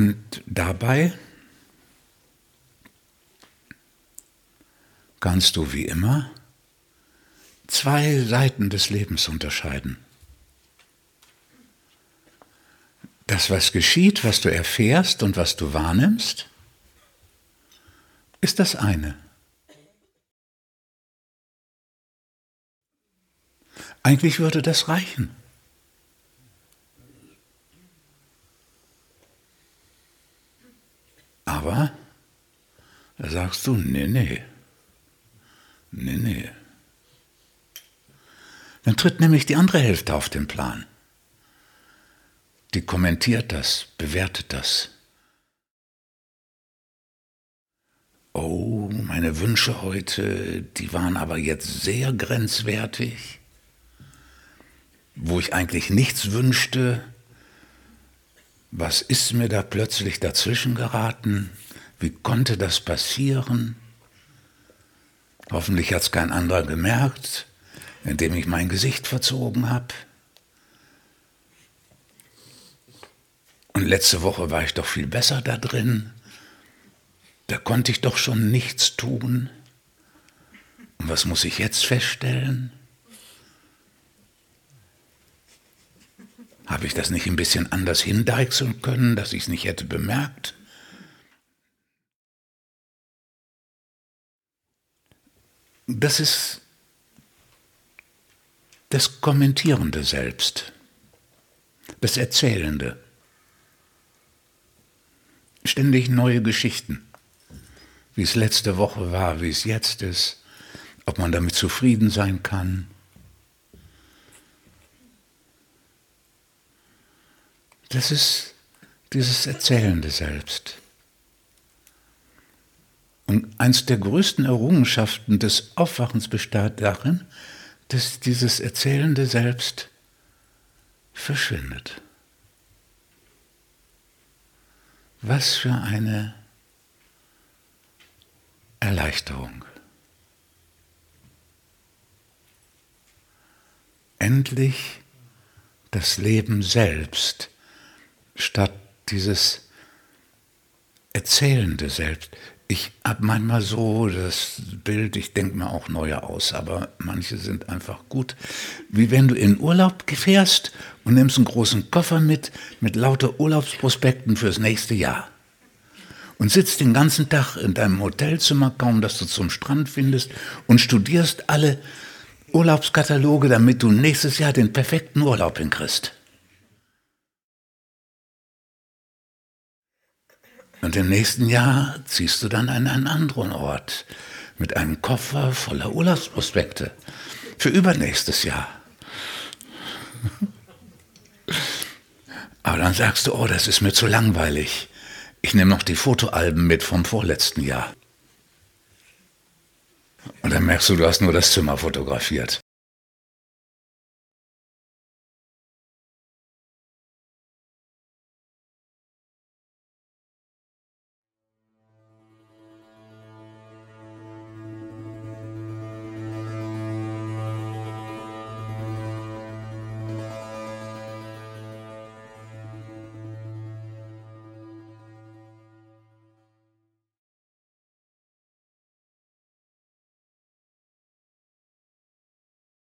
Und dabei kannst du wie immer zwei Seiten des Lebens unterscheiden. Das, was geschieht, was du erfährst und was du wahrnimmst, ist das eine. Eigentlich würde das reichen. Aber da sagst du, nee, nee, nee, nee. Dann tritt nämlich die andere Hälfte auf den Plan. Die kommentiert das, bewertet das. Oh, meine Wünsche heute, die waren aber jetzt sehr grenzwertig. Wo ich eigentlich nichts wünschte, was ist mir da plötzlich dazwischen geraten? Wie konnte das passieren? Hoffentlich hat es kein anderer gemerkt, indem ich mein Gesicht verzogen habe. Und letzte Woche war ich doch viel besser da drin. Da konnte ich doch schon nichts tun. Und was muss ich jetzt feststellen? Habe ich das nicht ein bisschen anders hindeichseln können, dass ich es nicht hätte bemerkt? Das ist das kommentierende Selbst, das Erzählende. Ständig neue Geschichten, wie es letzte Woche war, wie es jetzt ist, ob man damit zufrieden sein kann, Das ist dieses erzählende Selbst. Und eins der größten Errungenschaften des Aufwachens besteht darin, dass dieses erzählende Selbst verschwindet. Was für eine Erleichterung. Endlich das Leben selbst statt dieses erzählende Selbst. Ich habe manchmal so das Bild, ich denke mir auch neue aus, aber manche sind einfach gut. Wie wenn du in Urlaub fährst und nimmst einen großen Koffer mit, mit lauter Urlaubsprospekten fürs nächste Jahr. Und sitzt den ganzen Tag in deinem Hotelzimmer, kaum dass du zum Strand findest, und studierst alle Urlaubskataloge, damit du nächstes Jahr den perfekten Urlaub hinkriegst. Und im nächsten Jahr ziehst du dann an einen anderen Ort mit einem Koffer voller Urlaubsprospekte für übernächstes Jahr. Aber dann sagst du, oh, das ist mir zu langweilig. Ich nehme noch die Fotoalben mit vom vorletzten Jahr. Und dann merkst du, du hast nur das Zimmer fotografiert.